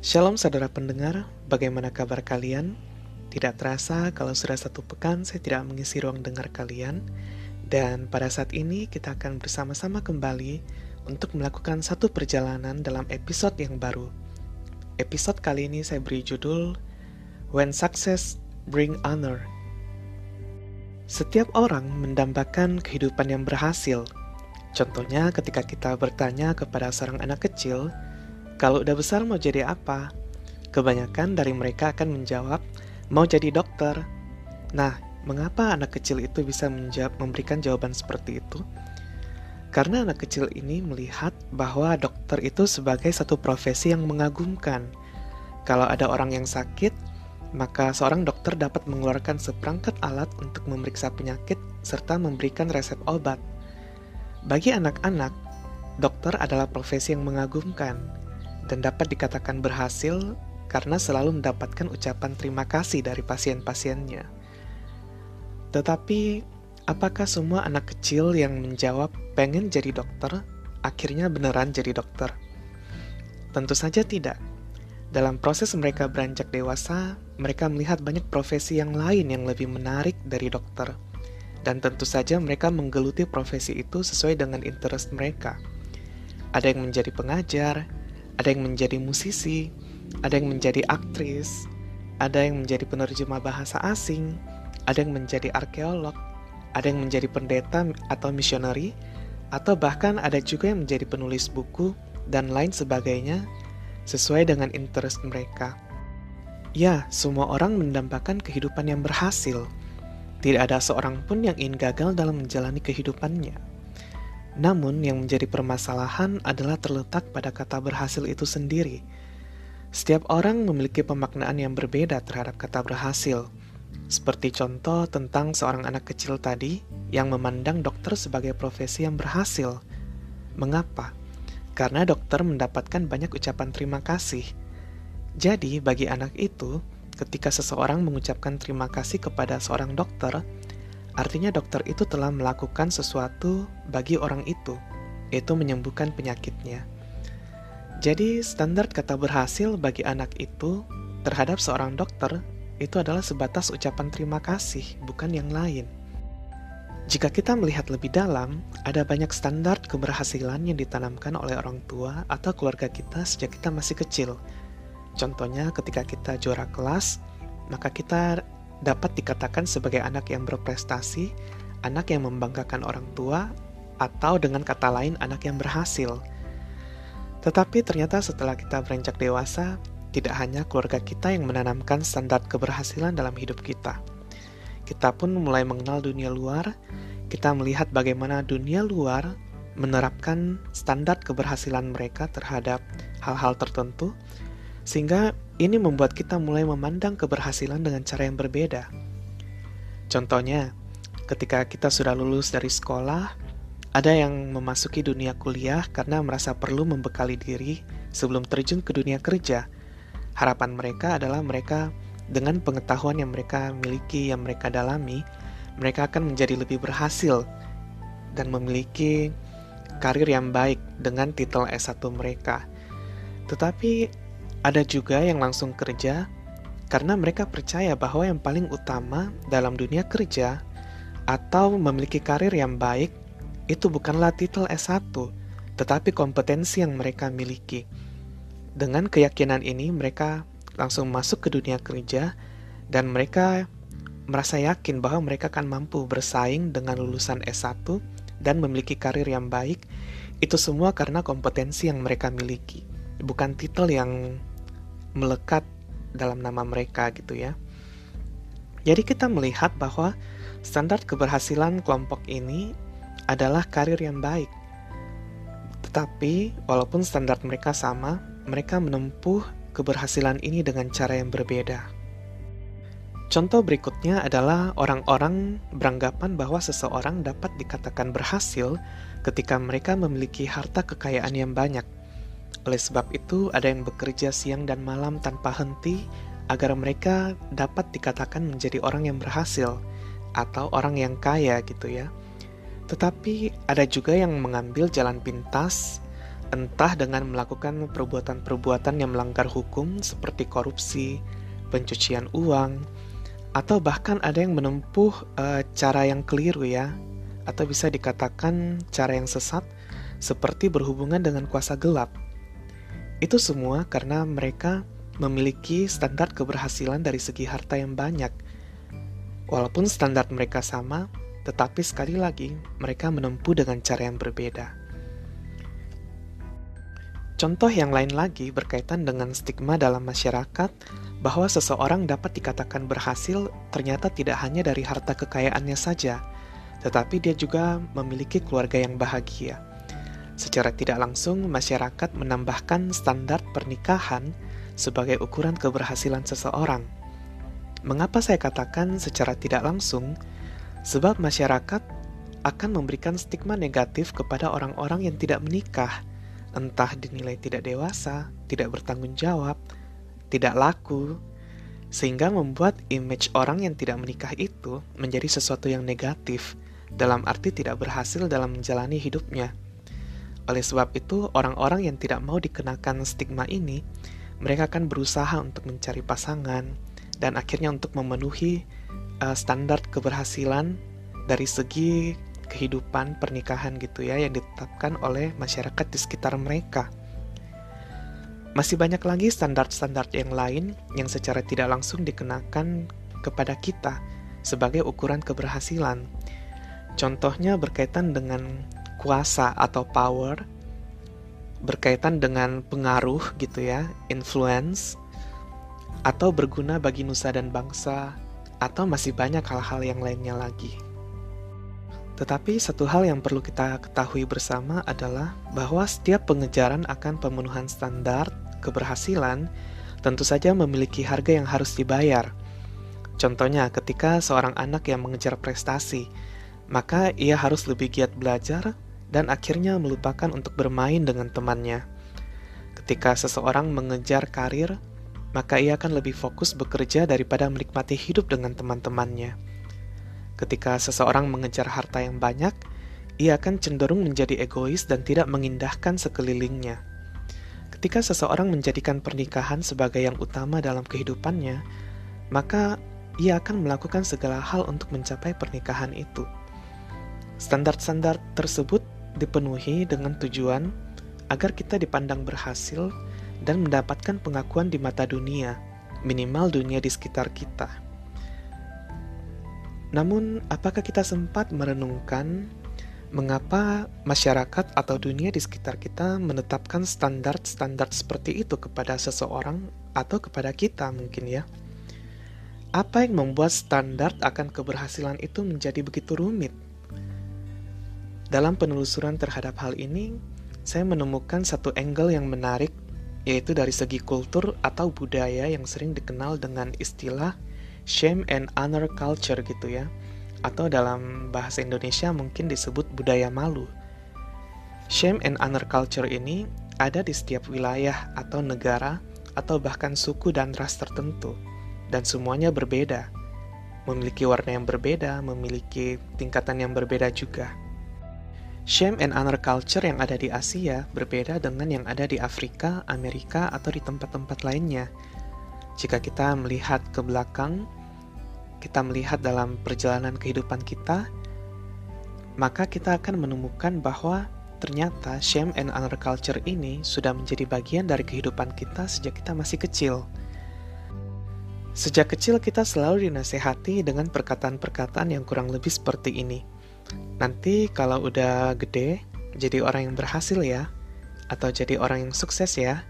Shalom saudara pendengar, bagaimana kabar kalian? Tidak terasa kalau sudah satu pekan saya tidak mengisi ruang dengar kalian. Dan pada saat ini kita akan bersama-sama kembali untuk melakukan satu perjalanan dalam episode yang baru. Episode kali ini saya beri judul When Success Bring Honor. Setiap orang mendambakan kehidupan yang berhasil Contohnya ketika kita bertanya kepada seorang anak kecil kalau udah besar mau jadi apa? Kebanyakan dari mereka akan menjawab, mau jadi dokter. Nah, mengapa anak kecil itu bisa menjawab, memberikan jawaban seperti itu? Karena anak kecil ini melihat bahwa dokter itu sebagai satu profesi yang mengagumkan. Kalau ada orang yang sakit, maka seorang dokter dapat mengeluarkan seperangkat alat untuk memeriksa penyakit serta memberikan resep obat. Bagi anak-anak, dokter adalah profesi yang mengagumkan dan dapat dikatakan berhasil karena selalu mendapatkan ucapan terima kasih dari pasien-pasiennya. Tetapi, apakah semua anak kecil yang menjawab pengen jadi dokter akhirnya beneran jadi dokter? Tentu saja tidak. Dalam proses mereka beranjak dewasa, mereka melihat banyak profesi yang lain yang lebih menarik dari dokter. Dan tentu saja mereka menggeluti profesi itu sesuai dengan interest mereka. Ada yang menjadi pengajar, ada yang menjadi musisi, ada yang menjadi aktris, ada yang menjadi penerjemah bahasa asing, ada yang menjadi arkeolog, ada yang menjadi pendeta atau misioneri, atau bahkan ada juga yang menjadi penulis buku dan lain sebagainya sesuai dengan interest mereka. Ya, semua orang mendambakan kehidupan yang berhasil. Tidak ada seorang pun yang ingin gagal dalam menjalani kehidupannya. Namun, yang menjadi permasalahan adalah terletak pada kata berhasil itu sendiri. Setiap orang memiliki pemaknaan yang berbeda terhadap kata berhasil, seperti contoh tentang seorang anak kecil tadi yang memandang dokter sebagai profesi yang berhasil. Mengapa? Karena dokter mendapatkan banyak ucapan terima kasih. Jadi, bagi anak itu, ketika seseorang mengucapkan terima kasih kepada seorang dokter, Artinya dokter itu telah melakukan sesuatu bagi orang itu, yaitu menyembuhkan penyakitnya. Jadi standar kata berhasil bagi anak itu terhadap seorang dokter itu adalah sebatas ucapan terima kasih, bukan yang lain. Jika kita melihat lebih dalam, ada banyak standar keberhasilan yang ditanamkan oleh orang tua atau keluarga kita sejak kita masih kecil. Contohnya ketika kita juara kelas, maka kita dapat dikatakan sebagai anak yang berprestasi, anak yang membanggakan orang tua, atau dengan kata lain anak yang berhasil. Tetapi ternyata setelah kita beranjak dewasa, tidak hanya keluarga kita yang menanamkan standar keberhasilan dalam hidup kita. Kita pun mulai mengenal dunia luar, kita melihat bagaimana dunia luar menerapkan standar keberhasilan mereka terhadap hal-hal tertentu, sehingga ini membuat kita mulai memandang keberhasilan dengan cara yang berbeda. Contohnya, ketika kita sudah lulus dari sekolah, ada yang memasuki dunia kuliah karena merasa perlu membekali diri sebelum terjun ke dunia kerja. Harapan mereka adalah mereka dengan pengetahuan yang mereka miliki, yang mereka dalami, mereka akan menjadi lebih berhasil dan memiliki karir yang baik dengan titel S1 mereka. Tetapi ada juga yang langsung kerja karena mereka percaya bahwa yang paling utama dalam dunia kerja atau memiliki karir yang baik itu bukanlah titel S1, tetapi kompetensi yang mereka miliki. Dengan keyakinan ini, mereka langsung masuk ke dunia kerja dan mereka merasa yakin bahwa mereka akan mampu bersaing dengan lulusan S1 dan memiliki karir yang baik. Itu semua karena kompetensi yang mereka miliki, bukan titel yang melekat dalam nama mereka gitu ya. Jadi kita melihat bahwa standar keberhasilan kelompok ini adalah karir yang baik. Tetapi walaupun standar mereka sama, mereka menempuh keberhasilan ini dengan cara yang berbeda. Contoh berikutnya adalah orang-orang beranggapan bahwa seseorang dapat dikatakan berhasil ketika mereka memiliki harta kekayaan yang banyak – oleh sebab itu, ada yang bekerja siang dan malam tanpa henti agar mereka dapat dikatakan menjadi orang yang berhasil atau orang yang kaya gitu ya. Tetapi ada juga yang mengambil jalan pintas entah dengan melakukan perbuatan-perbuatan yang melanggar hukum seperti korupsi, pencucian uang, atau bahkan ada yang menempuh uh, cara yang keliru ya, atau bisa dikatakan cara yang sesat seperti berhubungan dengan kuasa gelap. Itu semua karena mereka memiliki standar keberhasilan dari segi harta yang banyak. Walaupun standar mereka sama, tetapi sekali lagi mereka menempuh dengan cara yang berbeda. Contoh yang lain lagi berkaitan dengan stigma dalam masyarakat bahwa seseorang dapat dikatakan berhasil ternyata tidak hanya dari harta kekayaannya saja, tetapi dia juga memiliki keluarga yang bahagia. Secara tidak langsung, masyarakat menambahkan standar pernikahan sebagai ukuran keberhasilan seseorang. Mengapa saya katakan secara tidak langsung? Sebab masyarakat akan memberikan stigma negatif kepada orang-orang yang tidak menikah entah dinilai tidak dewasa, tidak bertanggung jawab, tidak laku, sehingga membuat image orang yang tidak menikah itu menjadi sesuatu yang negatif, dalam arti tidak berhasil dalam menjalani hidupnya. Oleh sebab itu, orang-orang yang tidak mau dikenakan stigma ini, mereka akan berusaha untuk mencari pasangan dan akhirnya untuk memenuhi uh, standar keberhasilan dari segi kehidupan pernikahan gitu ya yang ditetapkan oleh masyarakat di sekitar mereka. Masih banyak lagi standar-standar yang lain yang secara tidak langsung dikenakan kepada kita sebagai ukuran keberhasilan. Contohnya berkaitan dengan kuasa atau power, berkaitan dengan pengaruh gitu ya, influence, atau berguna bagi nusa dan bangsa, atau masih banyak hal-hal yang lainnya lagi. Tetapi satu hal yang perlu kita ketahui bersama adalah bahwa setiap pengejaran akan pemenuhan standar keberhasilan tentu saja memiliki harga yang harus dibayar. Contohnya, ketika seorang anak yang mengejar prestasi, maka ia harus lebih giat belajar dan akhirnya melupakan untuk bermain dengan temannya. Ketika seseorang mengejar karir, maka ia akan lebih fokus bekerja daripada menikmati hidup dengan teman-temannya. Ketika seseorang mengejar harta yang banyak, ia akan cenderung menjadi egois dan tidak mengindahkan sekelilingnya. Ketika seseorang menjadikan pernikahan sebagai yang utama dalam kehidupannya, maka ia akan melakukan segala hal untuk mencapai pernikahan itu. Standar-standar tersebut dipenuhi dengan tujuan agar kita dipandang berhasil dan mendapatkan pengakuan di mata dunia, minimal dunia di sekitar kita. Namun, apakah kita sempat merenungkan mengapa masyarakat atau dunia di sekitar kita menetapkan standar-standar seperti itu kepada seseorang atau kepada kita mungkin ya? Apa yang membuat standar akan keberhasilan itu menjadi begitu rumit? Dalam penelusuran terhadap hal ini, saya menemukan satu angle yang menarik, yaitu dari segi kultur atau budaya yang sering dikenal dengan istilah shame and honor culture gitu ya. Atau dalam bahasa Indonesia mungkin disebut budaya malu. Shame and honor culture ini ada di setiap wilayah atau negara atau bahkan suku dan ras tertentu dan semuanya berbeda. Memiliki warna yang berbeda, memiliki tingkatan yang berbeda juga. Shame and honor culture yang ada di Asia berbeda dengan yang ada di Afrika, Amerika, atau di tempat-tempat lainnya. Jika kita melihat ke belakang, kita melihat dalam perjalanan kehidupan kita, maka kita akan menemukan bahwa ternyata shame and honor culture ini sudah menjadi bagian dari kehidupan kita sejak kita masih kecil. Sejak kecil kita selalu dinasehati dengan perkataan-perkataan yang kurang lebih seperti ini. Nanti kalau udah gede, jadi orang yang berhasil ya, atau jadi orang yang sukses ya,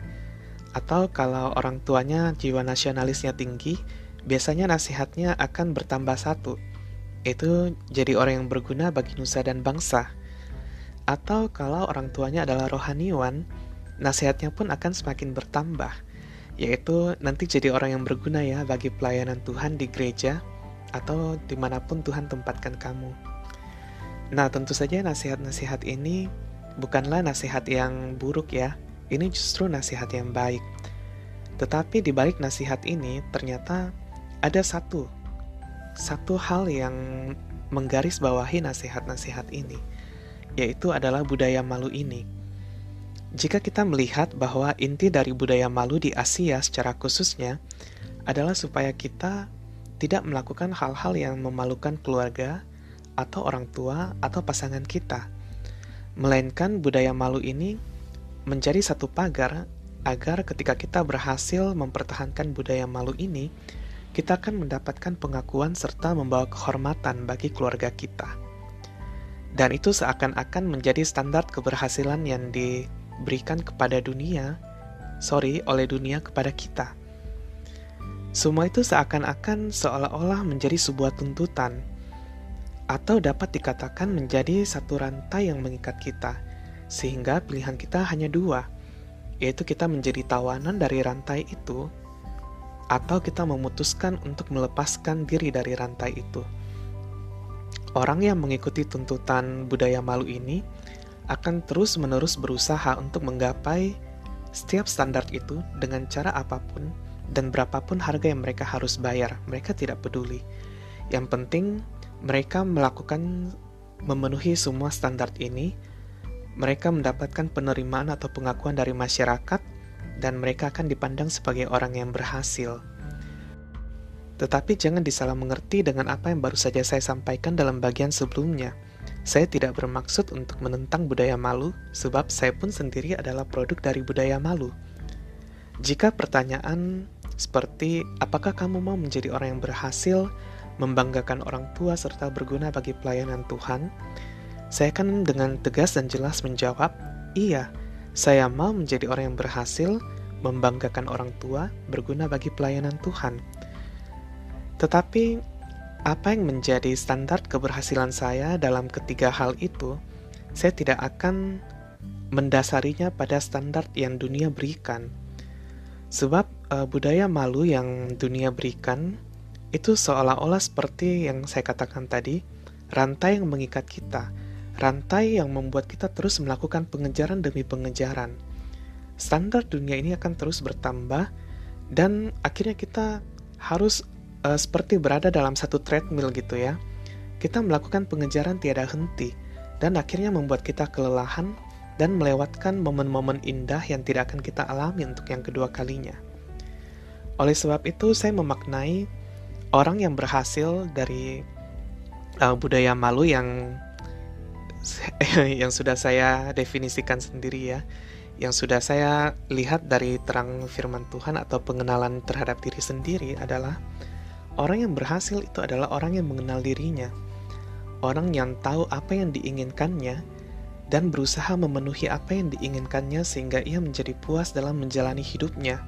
atau kalau orang tuanya jiwa nasionalisnya tinggi, biasanya nasihatnya akan bertambah satu, itu jadi orang yang berguna bagi nusa dan bangsa. Atau kalau orang tuanya adalah rohaniwan, nasihatnya pun akan semakin bertambah, yaitu nanti jadi orang yang berguna ya bagi pelayanan Tuhan di gereja atau di mana pun Tuhan tempatkan kamu. Nah tentu saja nasihat-nasihat ini bukanlah nasihat yang buruk ya, ini justru nasihat yang baik. Tetapi di balik nasihat ini ternyata ada satu satu hal yang menggarisbawahi nasihat-nasihat ini, yaitu adalah budaya malu ini. Jika kita melihat bahwa inti dari budaya malu di Asia secara khususnya adalah supaya kita tidak melakukan hal-hal yang memalukan keluarga atau orang tua atau pasangan kita. Melainkan budaya malu ini menjadi satu pagar agar ketika kita berhasil mempertahankan budaya malu ini, kita akan mendapatkan pengakuan serta membawa kehormatan bagi keluarga kita. Dan itu seakan-akan menjadi standar keberhasilan yang di berikan kepada dunia, sorry, oleh dunia kepada kita. Semua itu seakan-akan seolah-olah menjadi sebuah tuntutan, atau dapat dikatakan menjadi satu rantai yang mengikat kita, sehingga pilihan kita hanya dua, yaitu kita menjadi tawanan dari rantai itu, atau kita memutuskan untuk melepaskan diri dari rantai itu. Orang yang mengikuti tuntutan budaya malu ini akan terus-menerus berusaha untuk menggapai setiap standar itu dengan cara apa pun dan berapapun harga yang mereka harus bayar. Mereka tidak peduli. Yang penting mereka melakukan memenuhi semua standar ini, mereka mendapatkan penerimaan atau pengakuan dari masyarakat dan mereka akan dipandang sebagai orang yang berhasil. Tetapi jangan disalah mengerti dengan apa yang baru saja saya sampaikan dalam bagian sebelumnya – saya tidak bermaksud untuk menentang budaya malu, sebab saya pun sendiri adalah produk dari budaya malu. Jika pertanyaan seperti apakah kamu mau menjadi orang yang berhasil, membanggakan orang tua serta berguna bagi pelayanan Tuhan, saya akan dengan tegas dan jelas menjawab, iya, saya mau menjadi orang yang berhasil, membanggakan orang tua, berguna bagi pelayanan Tuhan. Tetapi apa yang menjadi standar keberhasilan saya dalam ketiga hal itu, saya tidak akan mendasarinya pada standar yang dunia berikan. Sebab uh, budaya malu yang dunia berikan itu seolah-olah seperti yang saya katakan tadi, rantai yang mengikat kita, rantai yang membuat kita terus melakukan pengejaran demi pengejaran. Standar dunia ini akan terus bertambah dan akhirnya kita harus uh, seperti berada dalam satu treadmill gitu ya. Kita melakukan pengejaran tiada henti dan akhirnya membuat kita kelelahan dan melewatkan momen-momen indah yang tidak akan kita alami untuk yang kedua kalinya. Oleh sebab itu, saya memaknai orang yang berhasil dari uh, budaya malu yang yang sudah saya definisikan sendiri ya, yang sudah saya lihat dari terang firman Tuhan atau pengenalan terhadap diri sendiri adalah Orang yang berhasil itu adalah orang yang mengenal dirinya, orang yang tahu apa yang diinginkannya, dan berusaha memenuhi apa yang diinginkannya sehingga ia menjadi puas dalam menjalani hidupnya.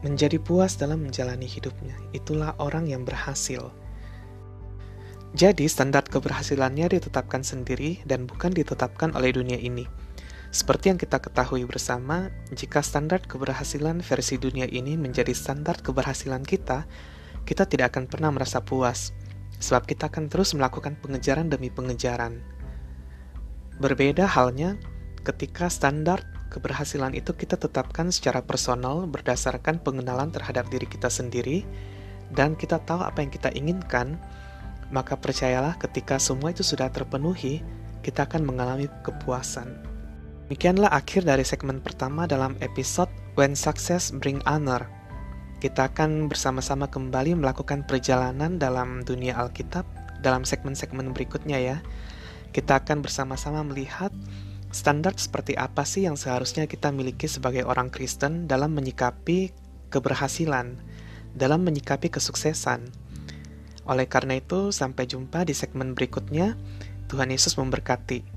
Menjadi puas dalam menjalani hidupnya, itulah orang yang berhasil. Jadi, standar keberhasilannya ditetapkan sendiri dan bukan ditetapkan oleh dunia ini. Seperti yang kita ketahui bersama, jika standar keberhasilan versi dunia ini menjadi standar keberhasilan kita, kita tidak akan pernah merasa puas, sebab kita akan terus melakukan pengejaran demi pengejaran. Berbeda halnya ketika standar keberhasilan itu kita tetapkan secara personal berdasarkan pengenalan terhadap diri kita sendiri, dan kita tahu apa yang kita inginkan, maka percayalah ketika semua itu sudah terpenuhi, kita akan mengalami kepuasan. Demikianlah akhir dari segmen pertama dalam episode When Success Bring Honor. Kita akan bersama-sama kembali melakukan perjalanan dalam dunia Alkitab dalam segmen-segmen berikutnya ya. Kita akan bersama-sama melihat standar seperti apa sih yang seharusnya kita miliki sebagai orang Kristen dalam menyikapi keberhasilan, dalam menyikapi kesuksesan. Oleh karena itu, sampai jumpa di segmen berikutnya. Tuhan Yesus memberkati.